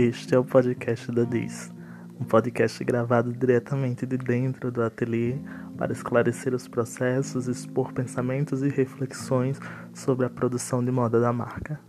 Este é o podcast da Diz, um podcast gravado diretamente de dentro do ateliê para esclarecer os processos, expor pensamentos e reflexões sobre a produção de moda da marca.